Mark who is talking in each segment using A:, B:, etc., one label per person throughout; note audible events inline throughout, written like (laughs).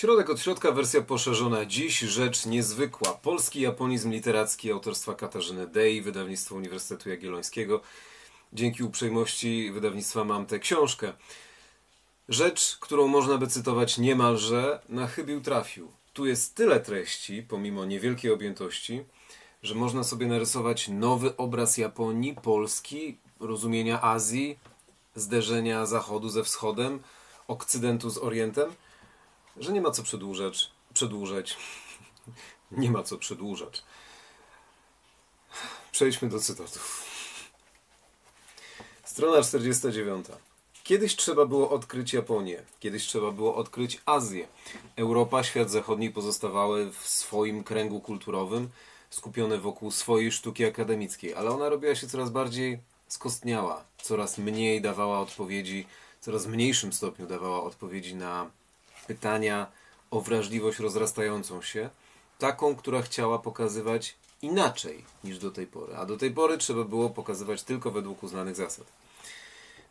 A: Środek od środka, wersja poszerzona. Dziś rzecz niezwykła. Polski japonizm literacki autorstwa Katarzyny Dej, wydawnictwo Uniwersytetu Jagiellońskiego. Dzięki uprzejmości wydawnictwa mam tę książkę. Rzecz, którą można by cytować niemalże na chybił trafił. Tu jest tyle treści, pomimo niewielkiej objętości, że można sobie narysować nowy obraz Japonii, Polski, rozumienia Azji, zderzenia Zachodu ze Wschodem, Okcydentu z Orientem, że nie ma co przedłużać. Przedłużać. (laughs) nie ma co przedłużać. Przejdźmy do cytatów. Strona 49. Kiedyś trzeba było odkryć Japonię, kiedyś trzeba było odkryć Azję. Europa, świat zachodni pozostawały w swoim kręgu kulturowym, skupione wokół swojej sztuki akademickiej, ale ona robiła się coraz bardziej skostniała, coraz mniej dawała odpowiedzi, coraz mniejszym stopniu dawała odpowiedzi na pytania o wrażliwość rozrastającą się, taką, która chciała pokazywać inaczej niż do tej pory. A do tej pory trzeba było pokazywać tylko według uznanych zasad.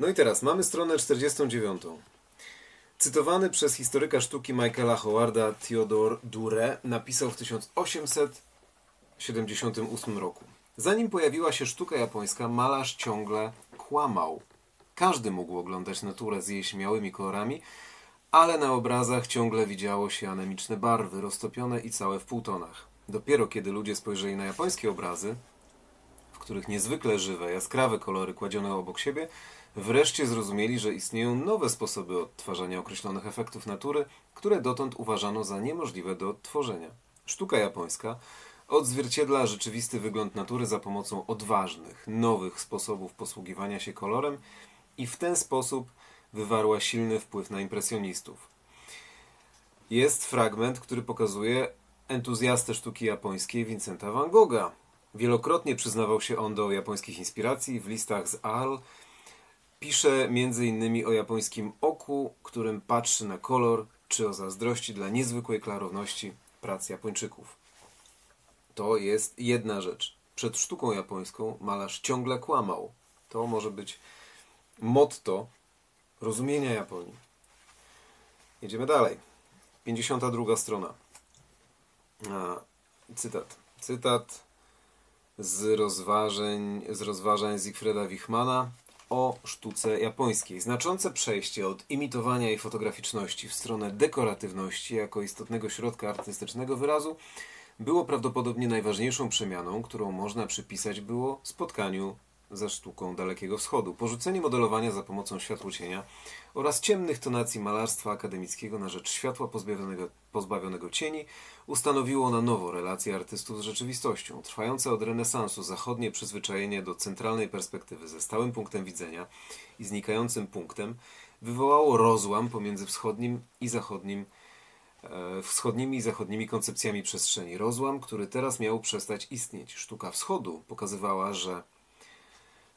A: No i teraz mamy stronę 49. Cytowany przez historyka sztuki Michaela Howarda Theodore Dure napisał w 1878 roku. Zanim pojawiła się sztuka japońska, malarz ciągle kłamał. Każdy mógł oglądać naturę z jej śmiałymi kolorami, ale na obrazach ciągle widziało się anemiczne barwy, roztopione i całe w półtonach. Dopiero kiedy ludzie spojrzeli na japońskie obrazy, w których niezwykle żywe, jaskrawe kolory kładziono obok siebie, wreszcie zrozumieli, że istnieją nowe sposoby odtwarzania określonych efektów natury, które dotąd uważano za niemożliwe do tworzenia. Sztuka japońska odzwierciedla rzeczywisty wygląd natury za pomocą odważnych, nowych sposobów posługiwania się kolorem i w ten sposób wywarła silny wpływ na impresjonistów. Jest fragment, który pokazuje entuzjastę sztuki japońskiej Vincenta van Gogha. Wielokrotnie przyznawał się on do japońskich inspiracji. W listach z Arles pisze m.in. o japońskim oku, którym patrzy na kolor, czy o zazdrości dla niezwykłej klarowności prac Japończyków. To jest jedna rzecz. Przed sztuką japońską malarz ciągle kłamał. To może być motto rozumienia Japonii. Jedziemy dalej. 52 strona. A, cytat. Cytat z rozważań, z rozważań Siegfrieda Wichmana o sztuce japońskiej. Znaczące przejście od imitowania i fotograficzności w stronę dekoratywności jako istotnego środka artystycznego wyrazu było prawdopodobnie najważniejszą przemianą, którą można przypisać było spotkaniu ze sztuką Dalekiego Wschodu. Porzucenie modelowania za pomocą światłocienia oraz ciemnych tonacji malarstwa akademickiego na rzecz światła pozbawionego, pozbawionego cieni ustanowiło na nowo relacje artystów z rzeczywistością. Trwające od renesansu zachodnie przyzwyczajenie do centralnej perspektywy ze stałym punktem widzenia i znikającym punktem wywołało rozłam pomiędzy wschodnim i zachodnim e, wschodnimi i zachodnimi koncepcjami przestrzeni. Rozłam, który teraz miał przestać istnieć. Sztuka wschodu pokazywała, że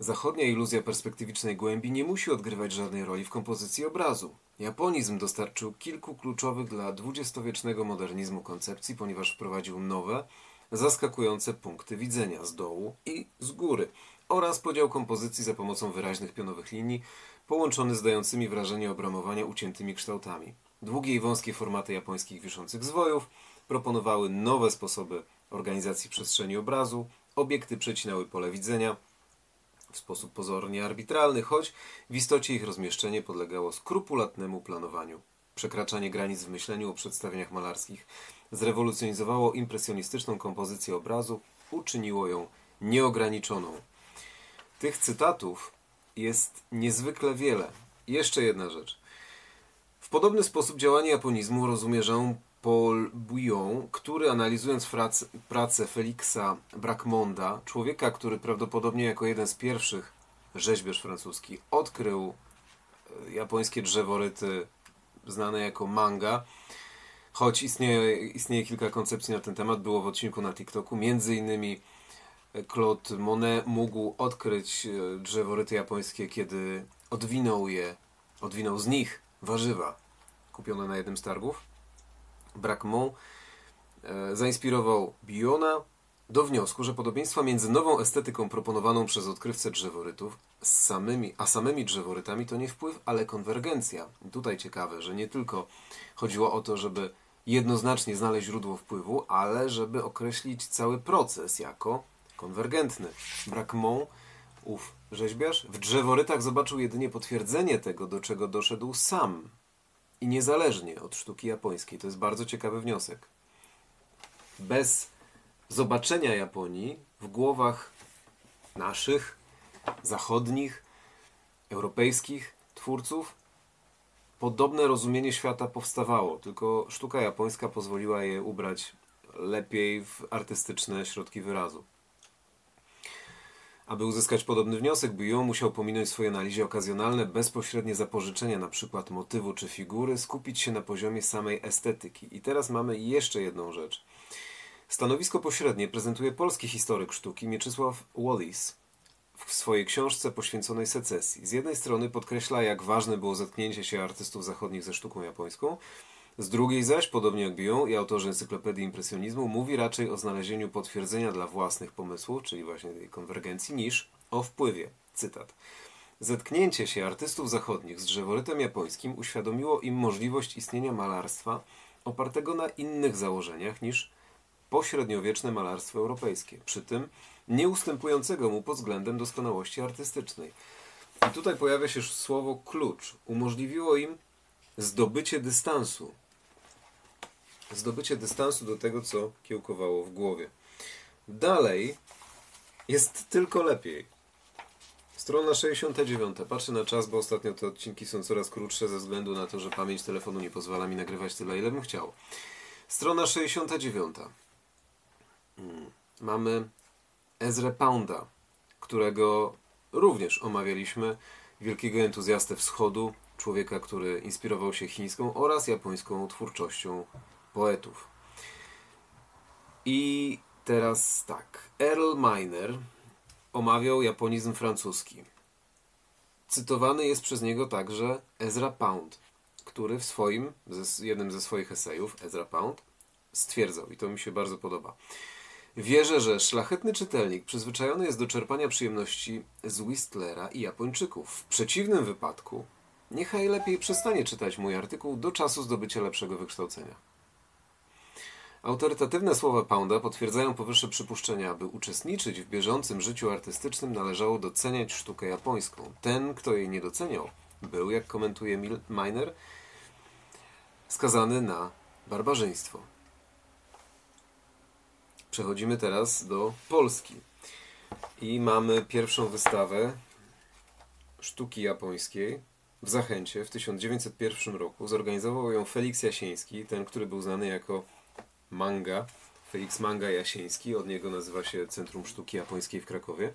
A: Zachodnia iluzja perspektywicznej głębi nie musi odgrywać żadnej roli w kompozycji obrazu. Japonizm dostarczył kilku kluczowych dla dwudziestowiecznego modernizmu koncepcji, ponieważ wprowadził nowe, zaskakujące punkty widzenia z dołu i z góry oraz podział kompozycji za pomocą wyraźnych pionowych linii, połączony z dającymi wrażenie obramowania uciętymi kształtami. Długie i wąskie formaty japońskich wiszących zwojów proponowały nowe sposoby organizacji przestrzeni obrazu, obiekty przecinały pole widzenia – w sposób pozornie arbitralny, choć w istocie ich rozmieszczenie podlegało skrupulatnemu planowaniu. Przekraczanie granic w myśleniu o przedstawieniach malarskich zrewolucjonizowało impresjonistyczną kompozycję obrazu, uczyniło ją nieograniczoną. Tych cytatów jest niezwykle wiele. Jeszcze jedna rzecz. W podobny sposób działanie japonizmu rozumie Jean Paul Bouillon, który analizując pracę, pracę Felixa Brackmonda, człowieka, który prawdopodobnie jako jeden z pierwszych rzeźbiarz francuski odkrył e, japońskie drzeworyty znane jako manga, choć istnieje, istnieje kilka koncepcji na ten temat, było w odcinku na TikToku, między innymi Claude Monet mógł odkryć e, drzeworyty japońskie, kiedy odwinął je, odwinął z nich warzywa kupione na jednym z targów. Brackmont e, zainspirował Biona do wniosku, że podobieństwa między nową estetyką proponowaną przez odkrywcę drzeworytów z samymi, a samymi drzeworytami to nie wpływ, ale konwergencja. Tutaj ciekawe, że nie tylko chodziło o to, żeby jednoznacznie znaleźć źródło wpływu, ale żeby określić cały proces jako konwergentny. Brakmont, ów rzeźbiarz, w drzeworytach zobaczył jedynie potwierdzenie tego, do czego doszedł sam i niezależnie od sztuki japońskiej. To jest bardzo ciekawy wniosek. Bez zobaczenia Japonii w głowach naszych, zachodnich, europejskich twórców podobne rozumienie świata powstawało, tylko sztuka japońska pozwoliła je ubrać lepiej w artystyczne środki wyrazu. Aby uzyskać podobny wniosek, Bouillon musiał pominąć w swojej analizie okazjonalne, bezpośrednie zapożyczenia np. motywu czy figury, skupić się na poziomie samej estetyki. I teraz mamy jeszcze jedną rzecz. Stanowisko pośrednie prezentuje polski historyk sztuki Mieczysław Wallis w swojej książce poświęconej secesji. Z jednej strony podkreśla, jak ważne było zetknięcie się artystów zachodnich ze sztuką japońską, z drugiej zaś, podobnie jak Bion i autorzy encyklopedii impresjonizmu, mówi raczej o znalezieniu potwierdzenia dla własnych pomysłów, czyli właśnie tej konwergencji, niż o wpływie. Cytat. Zetknięcie się artystów zachodnich z drzeworytem japońskim uświadomiło im możliwość istnienia malarstwa opartego na innych założeniach niż pośredniowieczne malarstwo europejskie, przy tym nie ustępującego mu pod względem doskonałości artystycznej. I tutaj pojawia się słowo klucz. Umożliwiło im zdobycie dystansu zdobycie dystansu do tego, co kiełkowało w głowie. Dalej jest tylko lepiej. Strona 69. Patrzę na czas, bo ostatnio te odcinki są coraz krótsze ze względu na to, że pamięć telefonu nie pozwala mi nagrywać tyle, ile bym chciał. Strona 69. Hmm. Mamy Ezra Pounda, którego również omawialiśmy, wielkiego entuzjastę wschodu, człowieka, który inspirował się chińską oraz japońską twórczością poetów. I teraz tak. Earl Miner omawiał japonizm francuski. Cytowany jest przez niego także Ezra Pound, który w swoim, jednym ze swoich esejów, Ezra Pound, stwierdzał, i to mi się bardzo podoba. Wierzę, że szlachetny czytelnik przyzwyczajony jest do czerpania przyjemności z Whistlera i Japończyków. W przeciwnym wypadku niechaj lepiej przestanie czytać mój artykuł do czasu zdobycia lepszego wykształcenia. Autorytatywne słowa Pounda potwierdzają powyższe przypuszczenia, aby uczestniczyć w bieżącym życiu artystycznym należało doceniać sztukę japońską. Ten, kto jej nie doceniał, był, jak komentuje Miner, skazany na barbarzyństwo. Przechodzimy teraz do Polski. I mamy pierwszą wystawę sztuki japońskiej w Zachęcie w 1901 roku. Zorganizował ją Felix Jasiński, ten, który był znany jako manga, Felix Manga Jasiński, od niego nazywa się Centrum Sztuki Japońskiej w Krakowie.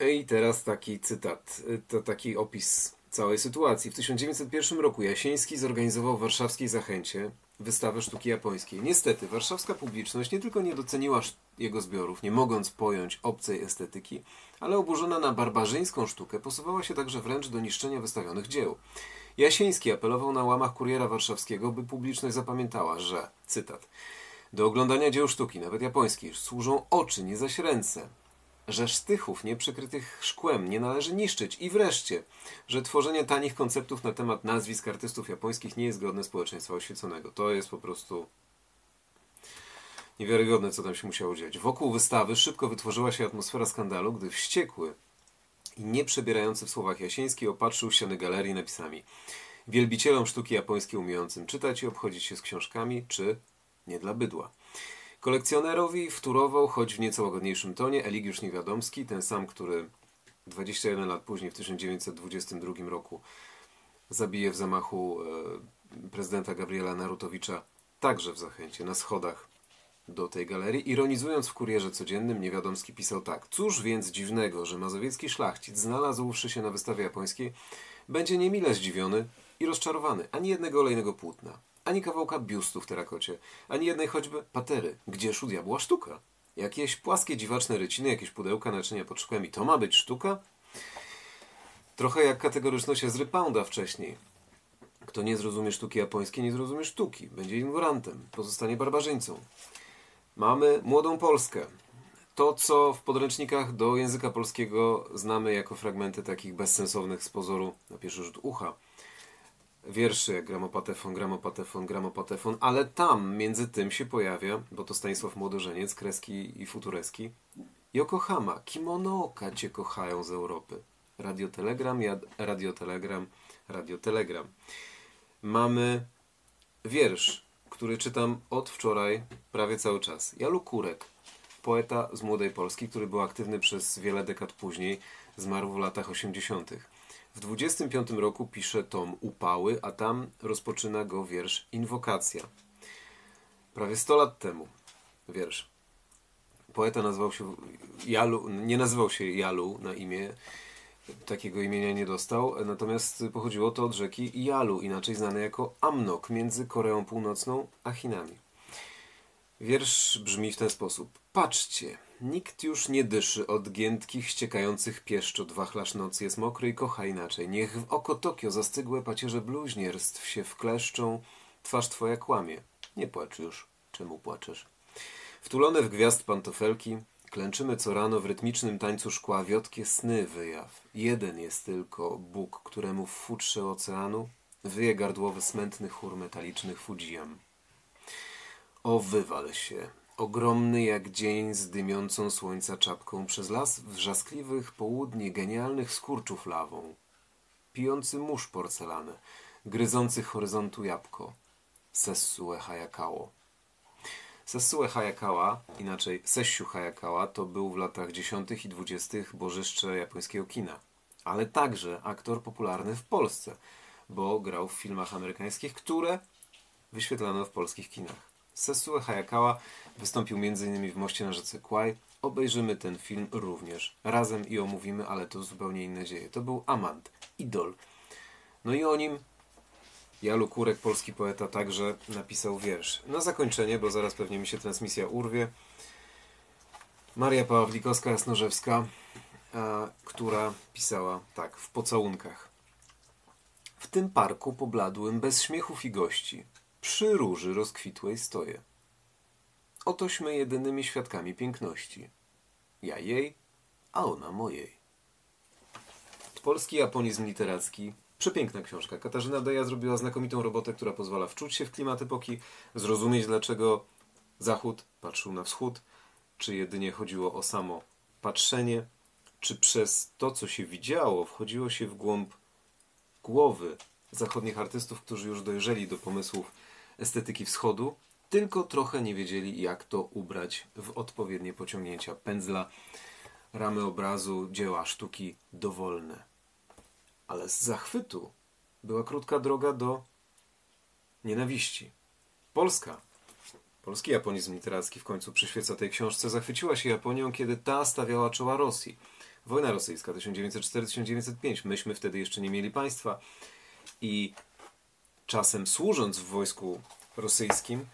A: I teraz taki cytat, to taki opis całej sytuacji. W 1901 roku Jasiński zorganizował w warszawskiej Zachęcie wystawę sztuki japońskiej. Niestety, warszawska publiczność nie tylko nie doceniła jego zbiorów, nie mogąc pojąć obcej estetyki, ale oburzona na barbarzyńską sztukę posuwała się także wręcz do niszczenia wystawionych dzieł. Jasiński apelował na łamach Kuriera Warszawskiego, by publiczność zapamiętała, że, cytat, do oglądania dzieł sztuki, nawet japońskiej, służą oczy, nie zaś ręce, że sztychów nieprzykrytych szkłem nie należy niszczyć i wreszcie, że tworzenie tanich konceptów na temat nazwisk artystów japońskich nie jest godne społeczeństwa oświeconego. To jest po prostu niewiarygodne, co tam się musiało dziać. Wokół wystawy szybko wytworzyła się atmosfera skandalu, gdy wściekły i nie przebierający w słowach Jasiński opatrzył ściany galerii napisami wielbicielom sztuki japońskiej umiejącym czytać i obchodzić się z książkami, czy nie dla bydła. Kolekcjonerowi wturował, choć w nieco łagodniejszym tonie, Eligiusz Niewiadomski, ten sam, który 21 lat później, w 1922 roku, zabije w zamachu e, prezydenta Gabriela Narutowicza, także w Zachęcie, na schodach do tej galerii. Ironizując w kurierze codziennym, Niewiadomski pisał tak. Cóż więc dziwnego, że mazowiecki szlachcic, znalazłszy się na wystawie japońskiej, będzie niemile zdziwiony i rozczarowany. Ani jednego olejnego płótna, ani kawałka biustu w terakocie, ani jednej choćby patery. Gdzież u diabła sztuka? Jakieś płaskie, dziwaczne ryciny, jakieś pudełka, naczynia pod szkłem i to ma być sztuka? Trochę jak kategoryczność Ezry Pounda wcześniej. Kto nie zrozumie sztuki japońskiej, nie zrozumie sztuki. Będzie ignorantem, pozostanie barbarzyńcą. Mamy Młodą Polskę. To, co w podręcznikach do języka polskiego znamy jako fragmenty takich bezsensownych z pozoru na pierwszy rzut ucha. Wierszy jak gramopatefon, gramopatefon, gramopatefon, ale tam między tym się pojawia, bo to Stanisław Młodożeniec, Kreski i Futureski, Yokohama, kimonoka cię kochają z Europy. Radiotelegram, jad, radiotelegram, radiotelegram. Mamy wiersz, który czytam od wczoraj prawie cały czas. Jalu Kurek, poeta z Młodej Polski, który był aktywny przez wiele dekad później, zmarł w latach 80. W 25 roku pisze tom Upały, a tam rozpoczyna go wiersz Inwokacja. Prawie 100 lat temu wiersz. Poeta nazywał się Jalu, nie nazywał się Jalu na imię, takiego imienia nie dostał, natomiast pochodziło to od rzeki Jalu, inaczej znanej jako Amnok, między Koreą Północną a Chinami. Wiersz brzmi w ten sposób. Patrzcie, nikt już nie dyszy od giętkich, ściekających pieszczot. Wachlarz nocy jest mokry i kocha inaczej. Niech w oko Tokio zastygłe pacierze bluźnierstw się wkleszczą. Twarz twoja kłamie. Nie płacz już. Czemu płaczesz? Wtulone w gwiazd pantofelki, klęczymy co rano w rytmicznym tańcu szkła wiotkie sny wyjaw. Jeden jest tylko Bóg, któremu w futrze oceanu wyje gardłowy smętny chór metalicznych Fujian. O wywal się, ogromny jak dzień z dymiącą słońca czapką przez las wrzaskliwych południ genialnych skurczów lawą, pijący mórz porcelanę, gryzący horyzontu jabłko, Sessue Hayakało. Sessue Hayakawa, inaczej Sessiu Hayakawa, to był w latach 10. i 20. bożyszcze japońskiego kina, ale także aktor popularny w Polsce, bo grał w filmach amerykańskich, które wyświetlano w polskich kinach. Sessue Hayakawa wystąpił m.in. w Moście na rzece Kwai. Obejrzymy ten film również razem i omówimy, ale to zupełnie inne dzieje. To był amant, idol. No i o nim Jalu Kurek, polski poeta, także napisał wiersz. Na zakończenie, bo zaraz pewnie mi się transmisja urwie, Maria Pawlikowska-Jasnorzewska, która pisała tak, w pocałunkach. W tym parku pobladłym, bez śmiechów i gości, przy róży rozkwitłej stoję. Otośmy jedynymi świadkami piękności. Ja jej, a ona mojej. Polski japonizm literacki Przepiękna książka. Katarzyna Deja zrobiła znakomitą robotę, która pozwala wczuć się w klimat epoki, zrozumieć dlaczego Zachód patrzył na wschód, czy jedynie chodziło o samo patrzenie, czy przez to, co się widziało, wchodziło się w głąb głowy zachodnich artystów, którzy już dojrzeli do pomysłów estetyki wschodu, tylko trochę nie wiedzieli, jak to ubrać w odpowiednie pociągnięcia pędzla, ramy obrazu, dzieła sztuki dowolne. Ale z zachwytu była krótka droga do nienawiści. Polska, polski japonizm literacki w końcu przyświeca tej książce, zachwyciła się Japonią, kiedy ta stawiała czoła Rosji. Wojna rosyjska 1904-1905. Myśmy wtedy jeszcze nie mieli państwa i czasem służąc w wojsku rosyjskim,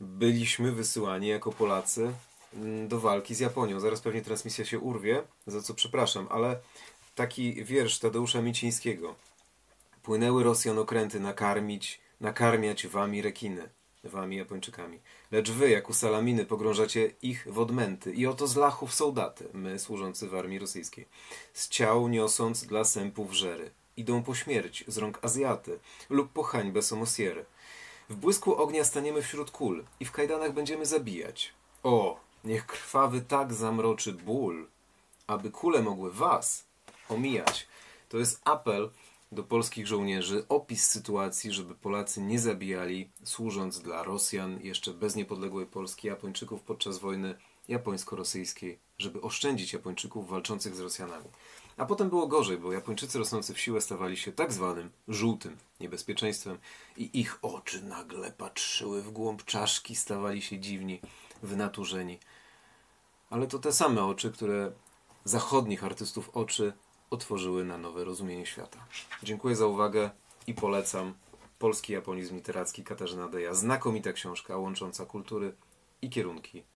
A: byliśmy wysyłani jako Polacy mm, do walki z Japonią. Zaraz pewnie transmisja się urwie, za co przepraszam, ale taki wiersz Tadeusza Micińskiego. Płynęły Rosjan okręty nakarmić, nakarmiać wami rekiny, wami Japończykami. Lecz wy, jak u salaminy, pogrążacie ich w odmęty i oto z lachów soldaty, my służący w armii rosyjskiej. Z ciał niosąc dla sępów żery. Idą po śmierć z rąk Azjaty lub po hańbę somosiery. W błysku ognia staniemy wśród kul i w kajdanach będziemy zabijać. O, niech krwawy tak zamroczy ból, aby kule mogły was omijać. To jest apel do polskich żołnierzy, opis sytuacji, żeby Polacy nie zabijali, służąc dla Rosjan, jeszcze bez niepodległej Polski, Japończyków podczas wojny japońsko-rosyjskiej, żeby oszczędzić Japończyków walczących z Rosjanami. A potem było gorzej, bo Japończycy rosnący w siłę stawali się tak zwanym żółtym niebezpieczeństwem i ich oczy nagle patrzyły w głąb czaszki, stawali się dziwni, wynaturzeni. Ale to te same oczy, które zachodnich artystów oczy otworzyły na nowe rozumienie świata. Dziękuję za uwagę i polecam Polski Japonizm Literacki Katarzyna Deja. Znakomita książka łącząca kultury i kierunki